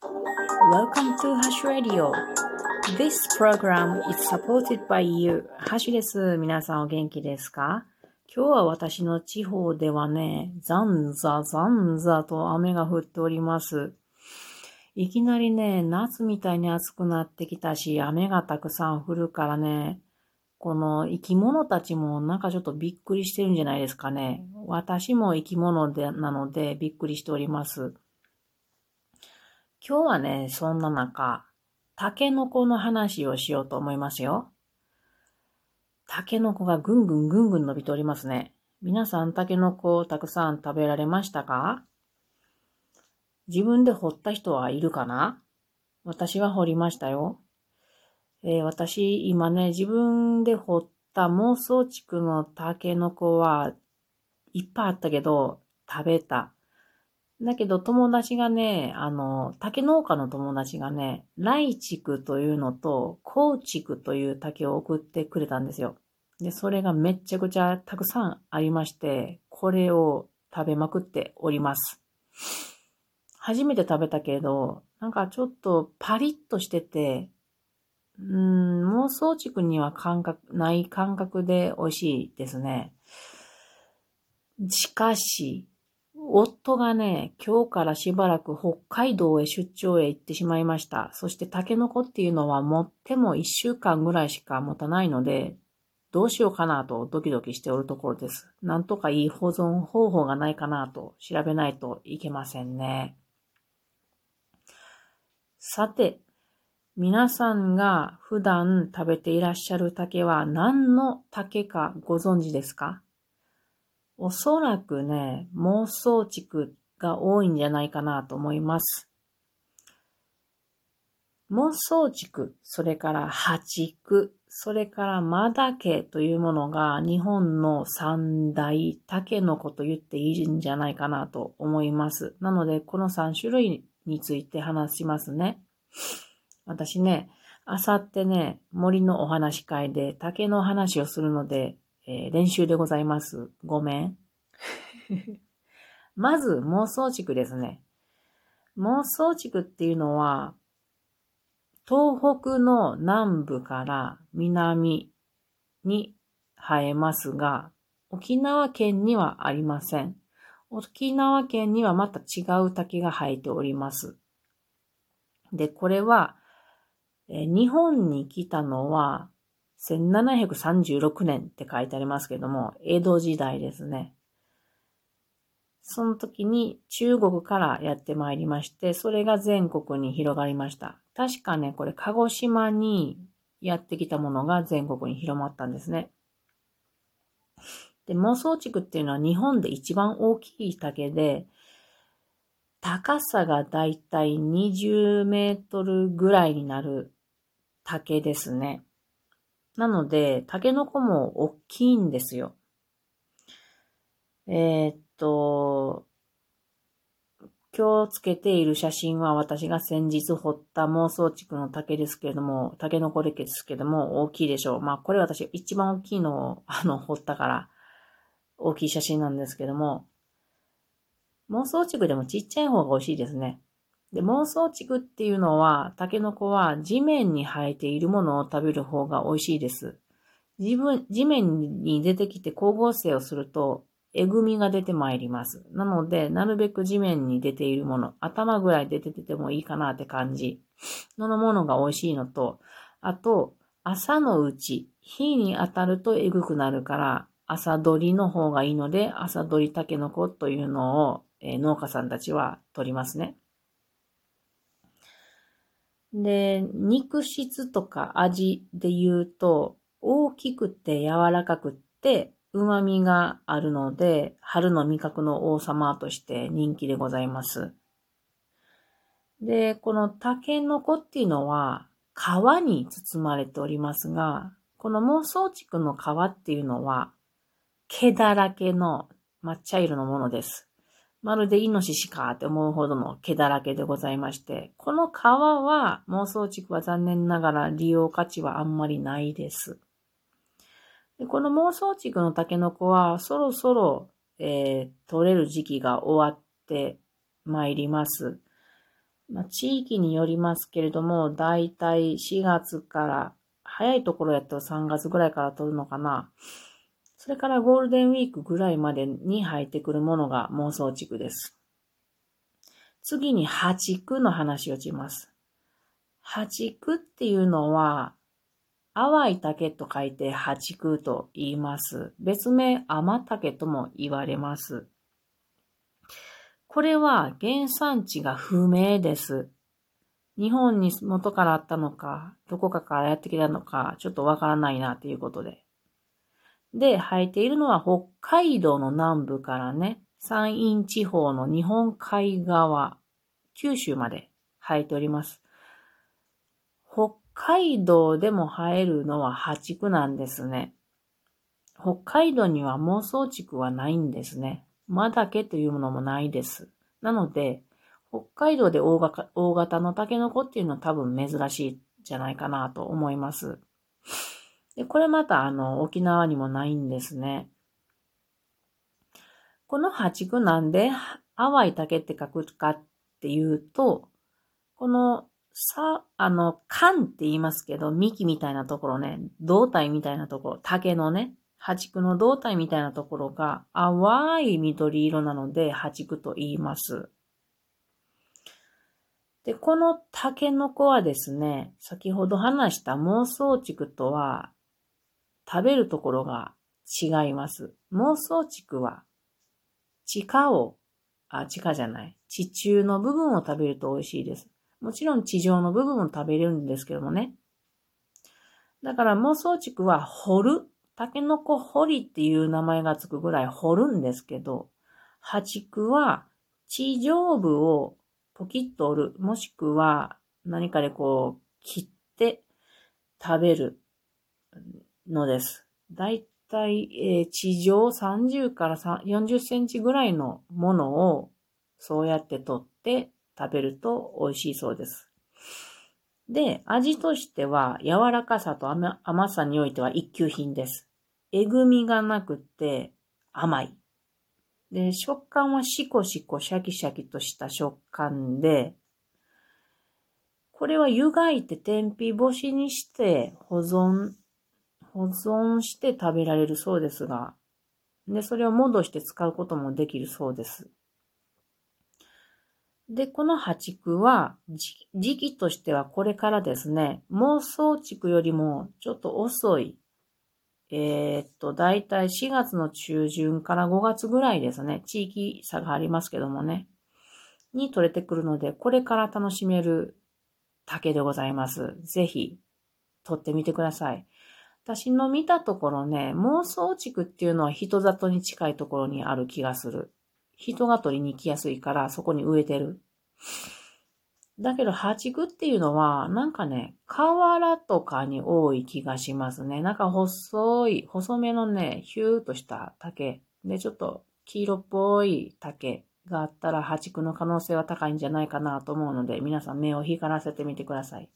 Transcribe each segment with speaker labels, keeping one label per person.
Speaker 1: Welcome to Hash Radio. This program is supported by you. ハシです。皆さんお元気ですか？今日は私の地方ではね、ザンザザンザと雨が降っております。いきなりね、夏みたいに暑くなってきたし、雨がたくさん降るからね、この生き物たちもなんかちょっとびっくりしてるんじゃないですかね。私も生き物でなのでびっくりしております。今日はね、そんな中、タケノコの話をしようと思いますよ。タケノコがぐんぐんぐんぐん伸びておりますね。皆さんタケノコをたくさん食べられましたか？自分で掘った人はいるかな？私は掘りましたよ。えー、私、今ね、自分で掘った妄想地区のタケノコはいっぱいあったけど、食べた。だけど友達がね、あの、竹農家の友達がね、来竹というのと、高竹という竹を送ってくれたんですよ。で、それがめちゃくちゃたくさんありまして、これを食べまくっております。初めて食べたけど、なんかちょっとパリッとしてて、うーん、妄想竹には感覚、ない感覚で美味しいですね。しかし、夫がね、今日からしばらく北海道へ出張へ行ってしまいました。そしてタケノコっていうのは持っても一週間ぐらいしか持たないので、どうしようかなとドキドキしておるところです。なんとかいい保存方法がないかなと調べないといけませんね。さて、皆さんが普段食べていらっしゃる竹は何の竹かご存知ですか？おそらくね、妄想畜が多いんじゃないかなと思います。妄想畜、それから破竹、それからマダケというものが日本の三大タケノコと言っていいんじゃないかなと思います。なので、この三種類について話しますね。私ね、あさってね、森のお話会で竹の話をするので、えー、練習でございます。ごめん。まず、妄想地区ですね。妄想地区っていうのは、東北の南部から南に生えますが、沖縄県にはありません。沖縄県にはまた違う竹が生えております。で、これは、え日本に来たのは1736年って書いてありますけども、江戸時代ですね。その時に中国からやってまいりまして、それが全国に広がりました。確かね、これ鹿児島にやってきたものが全国に広まったんですね。で、妄想地区っていうのは日本で一番大きい竹で、高さがだいたい20メートルぐらいになる竹ですね。なので、タケノコも大きいんですよ。えー、っと、今日つけている写真は私が先日掘った妄想地区の竹ですけれども、タケノコですけれども、大きいでしょう。まあ、これ私一番大きいのを、あの、掘ったから、大きい写真なんですけども、妄想地区でもちっちゃい方が美味しいですね。で、妄想地区っていうのは、タケノコは地面に生えているものを食べる方が美味しいです。自分、地面に出てきて光合成をすると、えぐみが出てまいります。なので、なるべく地面に出ているもの、頭ぐらい出ててもいいかなって感じのものが美味しいのと、あと、朝のうち、火に当たるとえぐくなるから、朝取りの方がいいので、朝取りタケノコというのを、えー、農家さんたちは取りますね。で、肉質とか味で言うと、大きくて柔らかくって、旨味があるので、春の味覚の王様として人気でございます。で、このタケノコっていうのは、皮に包まれておりますが、この妄想地区の皮っていうのは、毛だらけの抹茶色のものです。まるでイノシシかって思うほどの毛だらけでございまして、この皮は妄想地区は残念ながら利用価値はあんまりないです。でこの妄想地区のタケノコはそろそろ、えー、取れる時期が終わってまいります。まあ、地域によりますけれども、だいたい4月から、早いところやったら3月ぐらいから取るのかな。それからゴールデンウィークぐらいまでに入ってくるものが妄想地区です。次に八区の話をします。八区っていうのは、淡い竹と書いて八区と言います。別名甘竹とも言われます。これは原産地が不明です。日本に元からあったのか、どこかからやってきたのか、ちょっとわからないなということで。で、生えているのは北海道の南部からね、山陰地方の日本海側、九州まで生えております。北海道でも生えるのは破竹なんですね。北海道には妄想竹はないんですね。マダケというものもないです。なので、北海道で大型のタケノコっていうのは多分珍しいじゃないかなと思います。で、これまたあの、沖縄にもないんですね。この破竹なんで淡い竹って書くかっていうと、このさ、あの、缶って言いますけど、幹みたいなところね、胴体みたいなところ、竹のね、八竹の胴体みたいなところが淡い緑色なので、八竹と言います。で、このタケノコはですね、先ほど話した妄想竹とは食べるところが違います。妄想竹は地下を、あ、地下じゃない。地中の部分を食べると美味しいです。もちろん地上の部分も食べれるんですけどもね。だから妄想竹は掘る。タケノコ掘りっていう名前がつくぐらい掘るんですけど、破竹は地上部をポキッと折る。もしくは何かでこう切って食べるのです。だいたい、えー、地上30から40センチぐらいのものをそうやって取って食べると美味しいそうです。で、味としては柔らかさと甘さにおいては一級品です。えぐみがなくて甘い。で、食感はシコシコシャキシャキとした食感で、これは湯がいて天日干しにして保存、保存して食べられるそうですが、で、それを戻して使うこともできるそうです。で、この破竹は、時期としてはこれからですね、妄想竹よりもちょっと遅い、えー、っと、だいたい4月の中旬から5月ぐらいですね、地域差がありますけどもね、に取れてくるので、これから楽しめる竹でございます。ぜひ、取ってみてください。私の見たところね、妄想竹っていうのは人里に近いところにある気がする。人が取りに行きやすいからそこに植えてる。だけど、ハチクっていうのは、なんかね、河原とかに多い気がしますね。なんか細い、細めのね、ヒューとした竹。で、ちょっと黄色っぽい竹があったら、ハチクの可能性は高いんじゃないかなと思うので、皆さん目を光らせてみてください。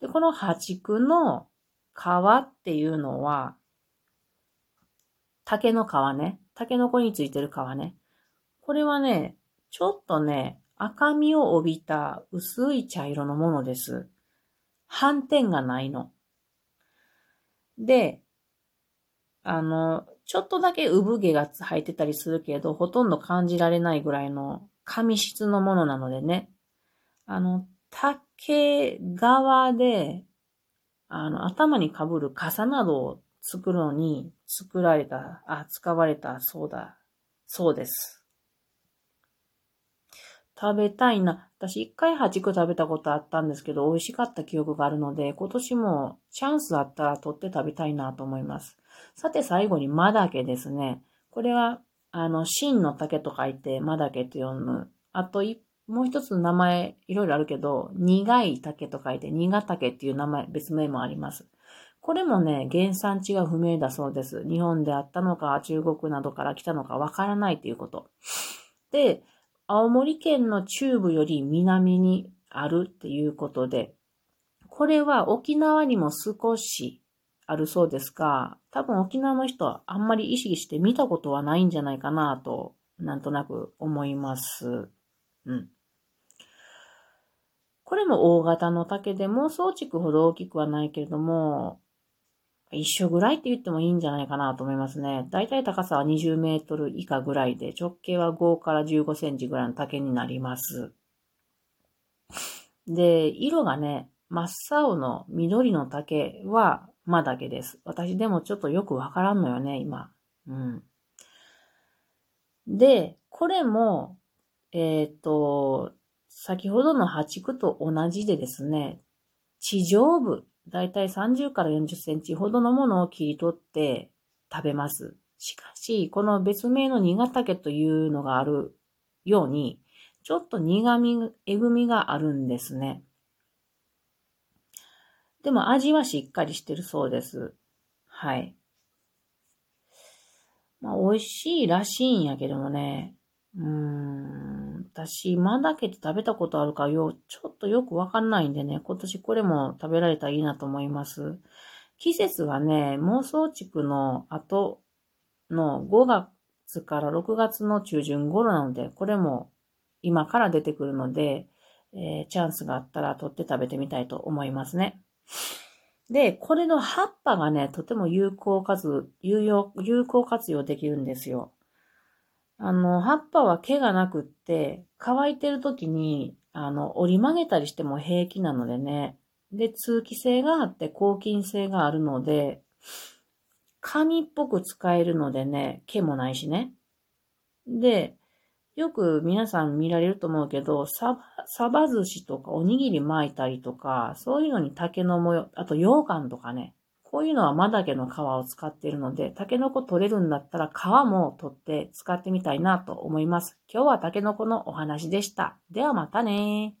Speaker 1: で、このハチクの皮っていうのは、竹の皮ね。竹の子についてる皮ね。これはね、ちょっとね、赤みを帯びた薄い茶色のものです。斑点がないの。で、あの、ちょっとだけ産毛が生えてたりするけど、ほとんど感じられないぐらいの紙質のものなのでね。あの、竹側で、あの、頭に被る傘などを作るのに作られた、あ、使われたそうだ、そうです。食べたいな。私一回八九食べたことあったんですけど、美味しかった記憶があるので、今年もチャンスあったら取って食べたいなと思います。さて最後にマダケですね。これは、あの、真の竹と書いてマダケと読む。あと一、もう一つの名前いろいろあるけど、苦い竹と書いて苦竹っていう名前、別名もあります。これもね、原産地が不明だそうです。日本であったのか、中国などから来たのかわからないということ。で、青森県の中部より南にあるっていうことで、これは沖縄にも少しあるそうですが、多分沖縄の人はあんまり意識して見たことはないんじゃないかなと、なんとなく思います。うん。これも大型の竹でも装築ほど大きくはないけれども、一緒ぐらいって言ってもいいんじゃないかなと思いますね。だいたい高さは20メートル以下ぐらいで、直径は5から15センチぐらいの竹になります。で、色がね、真っ青の緑の竹は間だけです。私でもちょっとよくわからんのよね、今。うん。で、これも、えっ、ー、と、先ほどの破竹と同じでですね、地上部、だいたい30から40センチほどのものを切り取って食べます。しかし、この別名の苦竹というのがあるように、ちょっと苦味、えぐみがあるんですね。でも味はしっかりしてるそうです。はい。まあ、美味しいらしいんやけどもね。うーん。私、まだけて食べたことあるかよ、ちょっとよくわかんないんでね、今年これも食べられたらいいなと思います。季節はね、妄想地区の後の5月から6月の中旬頃なので、これも今から出てくるので、えー、チャンスがあったら取って食べてみたいと思いますね。で、これの葉っぱがね、とても有効活、有用、有効活用できるんですよ。あの、葉っぱは毛がなくって、乾いてる時に、あの、折り曲げたりしても平気なのでね。で、通気性があって抗菌性があるので、紙っぽく使えるのでね、毛もないしね。で、よく皆さん見られると思うけど、サバ、サバ寿司とかおにぎり巻いたりとか、そういうのに竹の模様、あと羊羹とかね、こういうのはマダケの皮を使っているので、タケノコ取れるんだったら皮も取って使ってみたいなと思います。今日はタケノコのお話でした。ではまたね